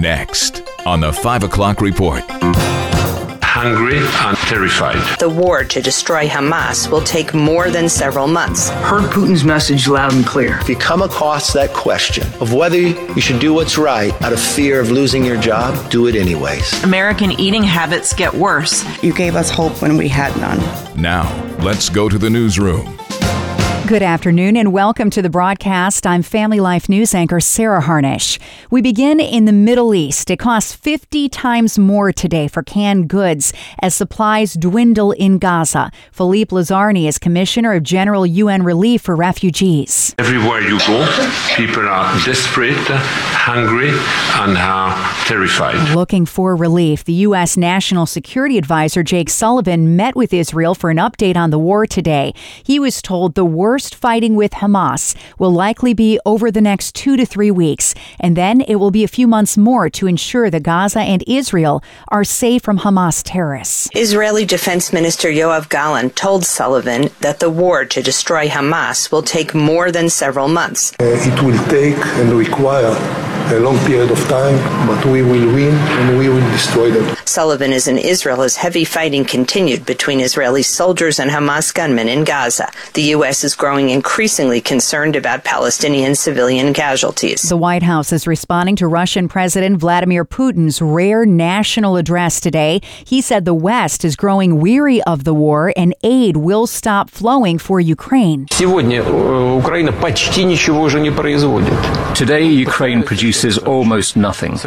Next on the 5 o'clock report. Hungry and terrified. The war to destroy Hamas will take more than several months. Heard Putin's message loud and clear. If you come across that question of whether you should do what's right out of fear of losing your job, do it anyways. American eating habits get worse. You gave us hope when we had none. Now, let's go to the newsroom. Good afternoon and welcome to the broadcast. I'm Family Life News anchor Sarah Harnish. We begin in the Middle East. It costs 50 times more today for canned goods as supplies dwindle in Gaza. Philippe Lazzarini is Commissioner of General UN Relief for Refugees. Everywhere you go, people are desperate, hungry, and are terrified. Looking for relief, the U.S. National Security Advisor Jake Sullivan met with Israel for an update on the war today. He was told the worst fighting with Hamas will likely be over the next two to three weeks, and then it will be a few months more to ensure that Gaza and Israel are safe from Hamas terrorists. Israeli Defense Minister Yoav Gallant told Sullivan that the war to destroy Hamas will take more than several months. Uh, it will take and require a long period of time, but we will win and we will destroy them. Sullivan is in Israel as heavy fighting continued between Israeli soldiers and Hamas gunmen in Gaza. The U.S. is growing increasingly concerned about Palestinian civilian casualties. The White House is responding to Russian President Vladimir Putin's rare national address today. He said the West is growing weary of the war and aid will stop flowing for Ukraine. Today, Ukraine produces almost nothing.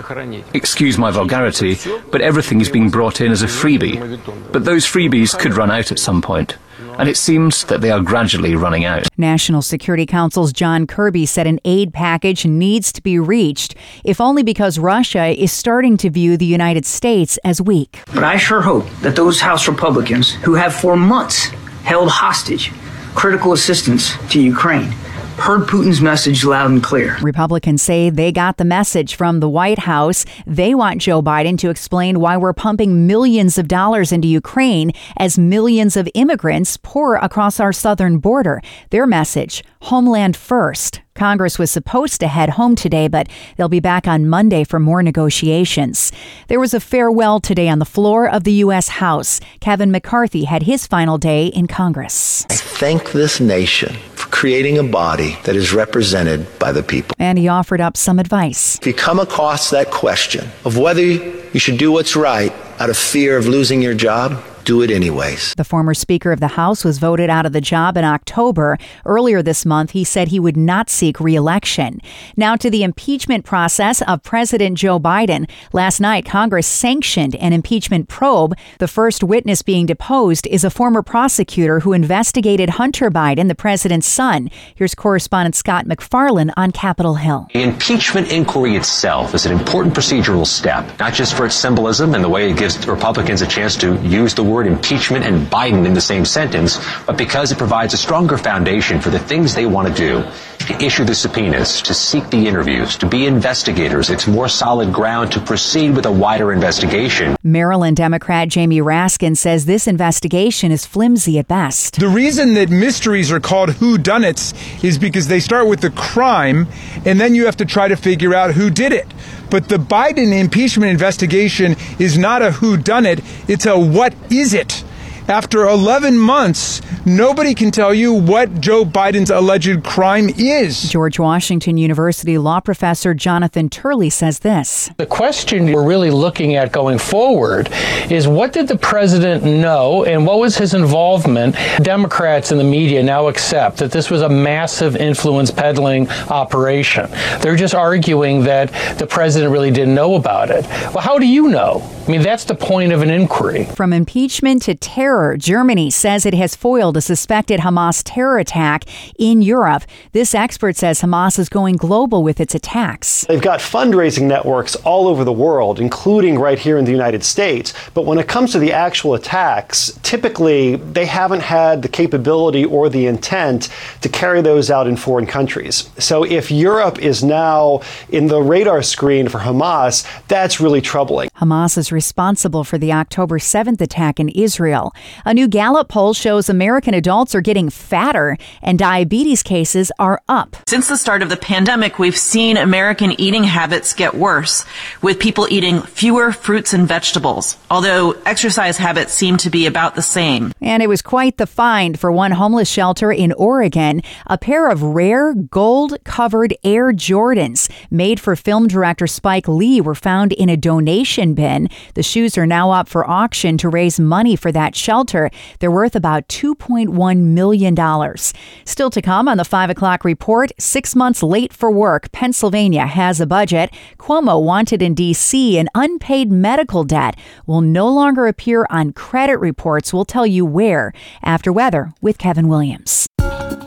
Excuse my vulgarity, but everything is being brought in as a freebie. But those freebies could run out at some point and it seems that they are gradually running out. National Security Council's John Kirby said an aid package needs to be reached, if only because Russia is starting to view the United States as weak. But I sure hope that those House Republicans who have for months held hostage critical assistance to Ukraine heard Putin's message loud and clear. Republicans say they got the message from the White House. They want Joe Biden to explain why we're pumping millions of dollars into Ukraine as millions of immigrants pour across our southern border. Their message Homeland First. Congress was supposed to head home today, but they'll be back on Monday for more negotiations. There was a farewell today on the floor of the U.S. House. Kevin McCarthy had his final day in Congress. I thank this nation for creating a body that is represented by the people. And he offered up some advice. If you come across that question of whether you should do what's right out of fear of losing your job, do it anyways. The former Speaker of the House was voted out of the job in October. Earlier this month, he said he would not seek reelection. Now to the impeachment process of President Joe Biden. Last night, Congress sanctioned an impeachment probe. The first witness being deposed is a former prosecutor who investigated Hunter Biden, the president's son. Here's correspondent Scott MacFarlane on Capitol Hill. The impeachment inquiry itself is an important procedural step, not just for its symbolism and the way it gives Republicans a chance to use the word impeachment and Biden in the same sentence, but because it provides a stronger foundation for the things they want to do to issue the subpoenas, to seek the interviews, to be investigators. It's more solid ground to proceed with a wider investigation. Maryland Democrat Jamie Raskin says this investigation is flimsy at best. The reason that mysteries are called whodunits is because they start with the crime and then you have to try to figure out who did it. But the Biden impeachment investigation is not a who done it, it's a what is it? After 11 months, nobody can tell you what Joe Biden's alleged crime is. George Washington University law professor Jonathan Turley says this The question we're really looking at going forward is what did the president know and what was his involvement? Democrats and the media now accept that this was a massive influence peddling operation. They're just arguing that the president really didn't know about it. Well, how do you know? I mean, that's the point of an inquiry. From impeachment to terror, Germany says it has foiled a suspected Hamas terror attack in Europe. This expert says Hamas is going global with its attacks. They've got fundraising networks all over the world, including right here in the United States. But when it comes to the actual attacks, typically they haven't had the capability or the intent to carry those out in foreign countries. So if Europe is now in the radar screen for Hamas, that's really troubling. Hamas is responsible for the October 7th attack in Israel. A new Gallup poll shows American adults are getting fatter and diabetes cases are up. Since the start of the pandemic, we've seen American eating habits get worse, with people eating fewer fruits and vegetables, although exercise habits seem to be about the same. And it was quite the find for one homeless shelter in Oregon a pair of rare gold covered Air Jordans made for film director Spike Lee were found in a donation bin. The shoes are now up for auction to raise money for that shelter. They're worth about $2.1 million. Still to come on the 5 o'clock report, six months late for work, Pennsylvania has a budget. Cuomo wanted in D.C. an unpaid medical debt will no longer appear on credit reports. We'll tell you where after weather with Kevin Williams.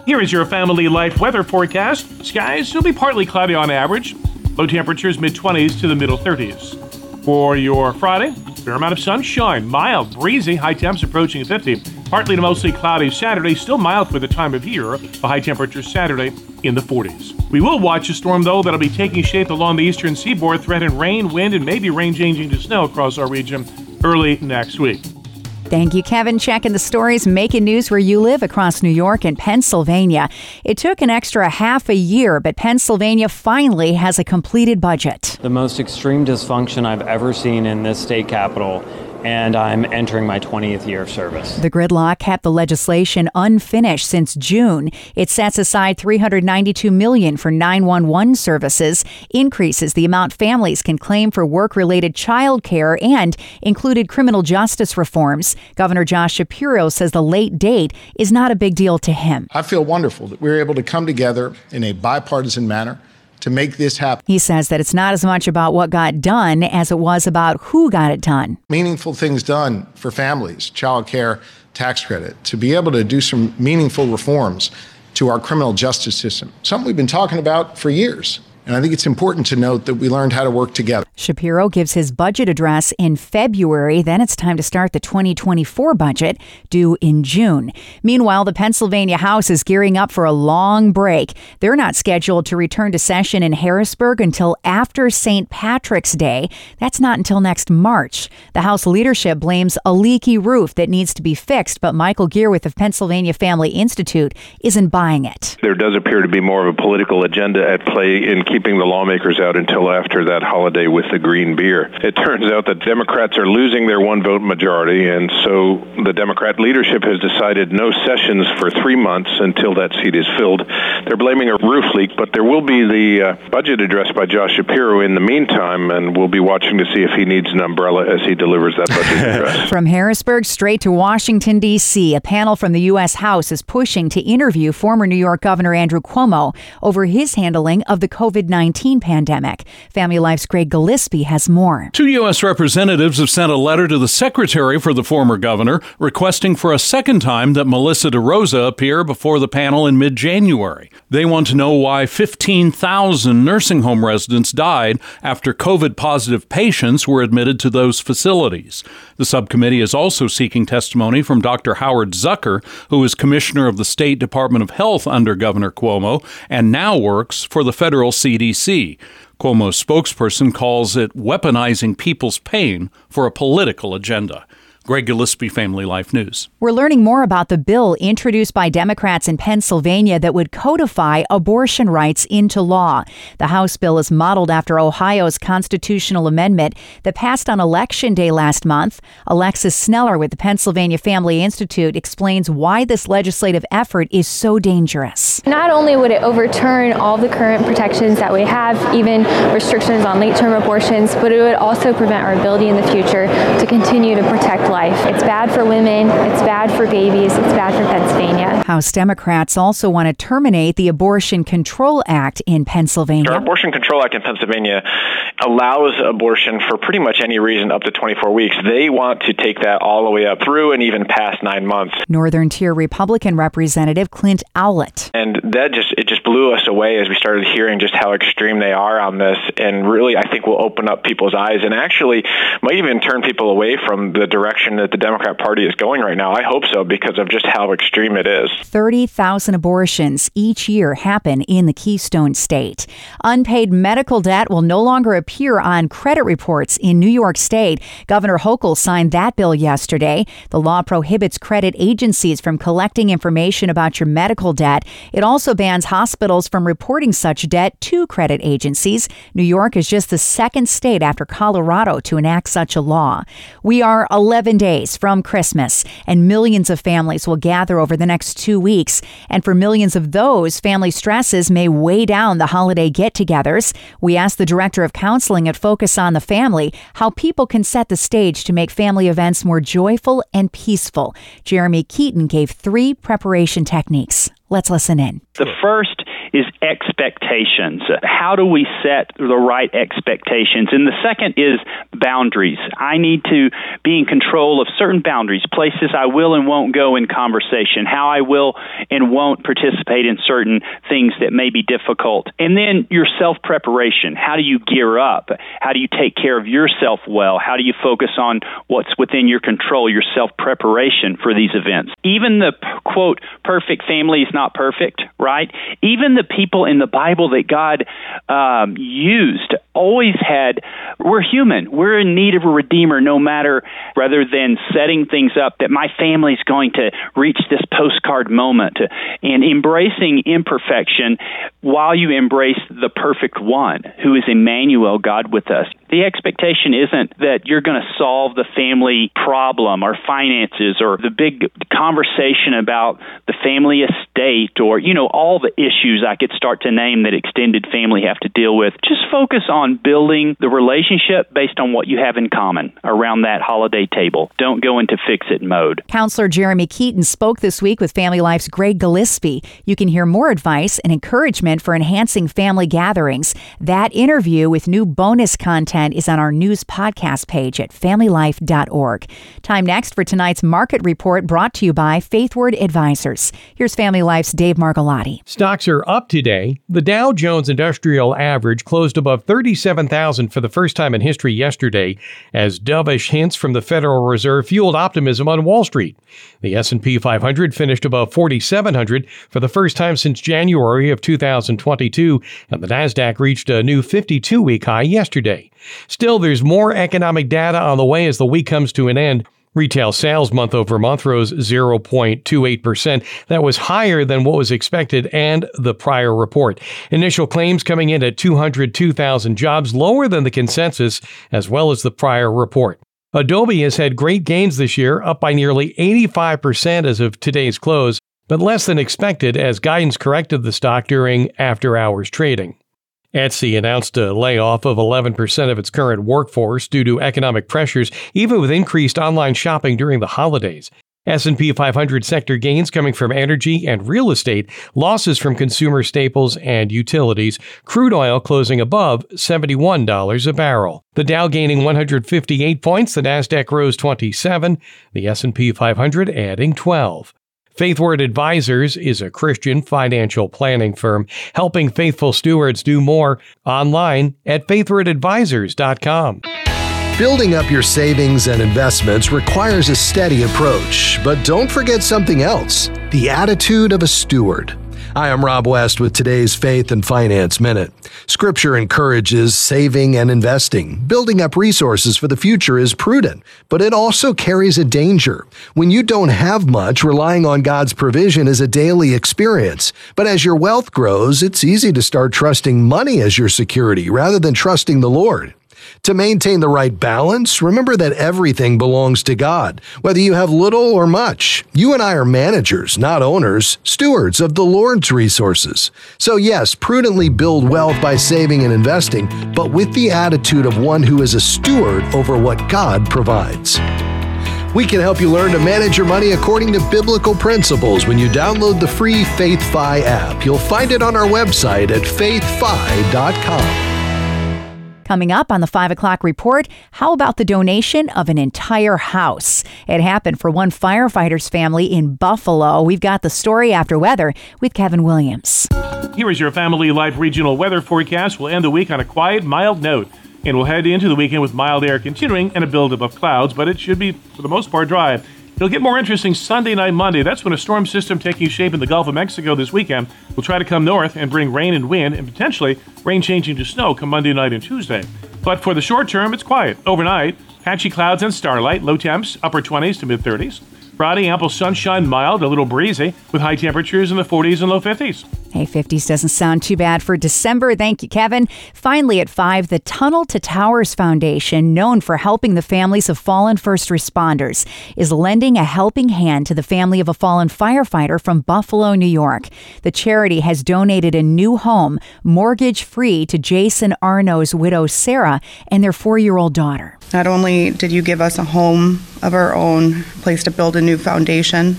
Here is your family life weather forecast. Skies will be partly cloudy on average. Low temperatures mid 20s to the middle 30s. For your Friday, fair amount of sunshine, mild, breezy, high temps approaching 50. Partly to mostly cloudy Saturday, still mild for the time of year. The high temperature Saturday in the 40s. We will watch a storm though that'll be taking shape along the eastern seaboard, threatening rain, wind, and maybe rain changing to snow across our region early next week. Thank you, Kevin. Checking the stories, making news where you live across New York and Pennsylvania. It took an extra half a year, but Pennsylvania finally has a completed budget. The most extreme dysfunction I've ever seen in this state capital and I'm entering my 20th year of service. The gridlock kept the legislation unfinished since June. It sets aside 392 million for 911 services, increases the amount families can claim for work-related child care and included criminal justice reforms. Governor Josh Shapiro says the late date is not a big deal to him. I feel wonderful that we were able to come together in a bipartisan manner to make this happen. He says that it's not as much about what got done as it was about who got it done. Meaningful things done for families, child care, tax credit, to be able to do some meaningful reforms to our criminal justice system, something we've been talking about for years. And I think it's important to note that we learned how to work together. Shapiro gives his budget address in February. Then it's time to start the 2024 budget, due in June. Meanwhile, the Pennsylvania House is gearing up for a long break. They're not scheduled to return to session in Harrisburg until after St. Patrick's Day. That's not until next March. The House leadership blames a leaky roof that needs to be fixed, but Michael Geer with the Pennsylvania Family Institute isn't buying it. There does appear to be more of a political agenda at play in keeping the lawmakers out until after that holiday with the green beer. It turns out that Democrats are losing their one vote majority, and so the Democrat leadership has decided no sessions for three months until that seat is filled. They're blaming a roof leak, but there will be the uh, budget address by Josh Shapiro in the meantime, and we'll be watching to see if he needs an umbrella as he delivers that budget address. From Harrisburg straight to Washington, D.C., a panel from the U.S. House is pushing to interview former New York Governor Andrew Cuomo over his handling of the COVID 19 pandemic. Family Life's Greg Gillespie has more. Two U.S. representatives have sent a letter to the secretary for the former governor requesting for a second time that Melissa DeRosa appear before the panel in mid January. They want to know why 15,000 nursing home residents died after COVID positive patients were admitted to those facilities. The subcommittee is also seeking testimony from Dr. Howard Zucker, who is commissioner of the State Department of Health under Governor Cuomo and now works for the federal CDC. Cuomo's spokesperson calls it weaponizing people's pain for a political agenda. Greg Gillespie, Family Life News. We're learning more about the bill introduced by Democrats in Pennsylvania that would codify abortion rights into law. The House bill is modeled after Ohio's constitutional amendment that passed on Election Day last month. Alexis Sneller with the Pennsylvania Family Institute explains why this legislative effort is so dangerous. Not only would it overturn all the current protections that we have, even restrictions on late term abortions, but it would also prevent our ability in the future to continue to protect life. It's bad for women, it's bad for babies, it's bad for Pennsylvania. House Democrats also want to terminate the Abortion Control Act in Pennsylvania. Our Abortion Control Act in Pennsylvania allows abortion for pretty much any reason up to 24 weeks. They want to take that all the way up through and even past nine months. Northern Tier Republican Representative Clint Owlett. And that just it just blew us away as we started hearing just how extreme they are on this and really I think will open up people's eyes and actually might even turn people away from the direction direction that the Democrat Party is going right now. I hope so because of just how extreme it is. 30,000 abortions each year happen in the Keystone State. Unpaid medical debt will no longer appear on credit reports in New York State. Governor Hochul signed that bill yesterday. The law prohibits credit agencies from collecting information about your medical debt. It also bans hospitals from reporting such debt to credit agencies. New York is just the second state after Colorado to enact such a law. We are 11 days from Christmas, and millions of families will gather over the next two weeks. And for millions of those, family stresses may weigh down the holiday get togethers. We asked the director of counseling at Focus on the Family how people can set the stage to make family events more joyful and peaceful. Jeremy Keaton gave three preparation techniques. Let's listen in. The first is expectations. How do we set the right expectations? And the second is boundaries. I need to be in control of certain boundaries, places I will and won't go in conversation, how I will and won't participate in certain things that may be difficult. And then your self preparation. How do you gear up? How do you take care of yourself well? How do you focus on what's within your control, your self preparation for these events? Even the quote, perfect family is not perfect, right? Even the people in the Bible that God um, used always had, we're human. We're in need of a redeemer no matter, rather than setting things up that my family's going to reach this postcard moment and embracing imperfection while you embrace the perfect one who is Emmanuel, God with us. The expectation isn't that you're going to solve the family problem or finances or the big conversation about the family estate or, you know, all the issues I could start to name that extended family have to deal with. Just focus on building the relationship based on what you have in common around that holiday table. Don't go into fix it mode. Counselor Jeremy Keaton spoke this week with Family Life's Greg Gillespie. You can hear more advice and encouragement for enhancing family gatherings. That interview with new bonus content is on our news podcast page at familylife.org. Time next for tonight's market report brought to you by Faithward Advisors. Here's Family Life's Dave Margolotti. Stocks are up today. The Dow Jones Industrial Average closed above 37,000 for the first time in history yesterday as dovish hints from the Federal Reserve fueled optimism on Wall Street. The S&P 500 finished above 4700 for the first time since January of 2022 and the Nasdaq reached a new 52-week high yesterday. Still there's more economic data on the way as the week comes to an end. Retail sales month over month rose 0.28%. That was higher than what was expected and the prior report. Initial claims coming in at 202,000 jobs, lower than the consensus, as well as the prior report. Adobe has had great gains this year, up by nearly 85% as of today's close, but less than expected as guidance corrected the stock during after hours trading. Etsy announced a layoff of 11% of its current workforce due to economic pressures, even with increased online shopping during the holidays. S&P 500 sector gains coming from energy and real estate, losses from consumer staples and utilities, crude oil closing above $71 a barrel. The Dow gaining 158 points, the Nasdaq rose 27, the S&P 500 adding 12. Faithward Advisors is a Christian financial planning firm helping faithful stewards do more online at faithwardadvisors.com. Building up your savings and investments requires a steady approach, but don't forget something else the attitude of a steward. Hi, I'm Rob West with today's Faith and Finance Minute. Scripture encourages saving and investing. Building up resources for the future is prudent, but it also carries a danger. When you don't have much, relying on God's provision is a daily experience. But as your wealth grows, it's easy to start trusting money as your security rather than trusting the Lord. To maintain the right balance, remember that everything belongs to God, whether you have little or much. You and I are managers, not owners, stewards of the Lord's resources. So, yes, prudently build wealth by saving and investing, but with the attitude of one who is a steward over what God provides. We can help you learn to manage your money according to biblical principles when you download the free FaithFi app. You'll find it on our website at faithfi.com. Coming up on the 5 o'clock report, how about the donation of an entire house? It happened for one firefighter's family in Buffalo. We've got the story after weather with Kevin Williams. Here is your Family Life regional weather forecast. We'll end the week on a quiet, mild note. And we'll head into the weekend with mild air continuing and a buildup of clouds, but it should be, for the most part, dry. It'll get more interesting Sunday night, Monday. That's when a storm system taking shape in the Gulf of Mexico this weekend will try to come north and bring rain and wind, and potentially rain changing to snow come Monday night and Tuesday. But for the short term, it's quiet. Overnight, patchy clouds and starlight, low temps, upper 20s to mid 30s. Friday, ample sunshine, mild, a little breezy, with high temperatures in the 40s and low 50s. Hey, 50s doesn't sound too bad for December. Thank you, Kevin. Finally, at 5, the Tunnel to Towers Foundation, known for helping the families of fallen first responders, is lending a helping hand to the family of a fallen firefighter from Buffalo, New York. The charity has donated a new home, mortgage free, to Jason Arno's widow, Sarah, and their four year old daughter. Not only did you give us a home of our own, place to build a new foundation,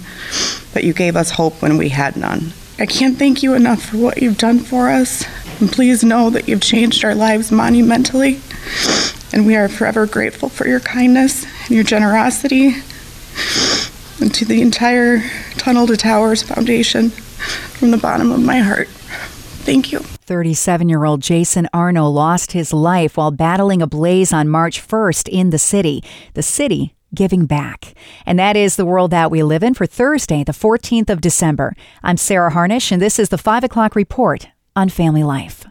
but you gave us hope when we had none. I can't thank you enough for what you've done for us. And please know that you've changed our lives monumentally. And we are forever grateful for your kindness and your generosity. And to the entire Tunnel to Towers Foundation, from the bottom of my heart, thank you. 37 year old Jason Arno lost his life while battling a blaze on March 1st in the city. The city giving back. And that is the world that we live in for Thursday, the 14th of December. I'm Sarah Harnish, and this is the 5 o'clock report on family life.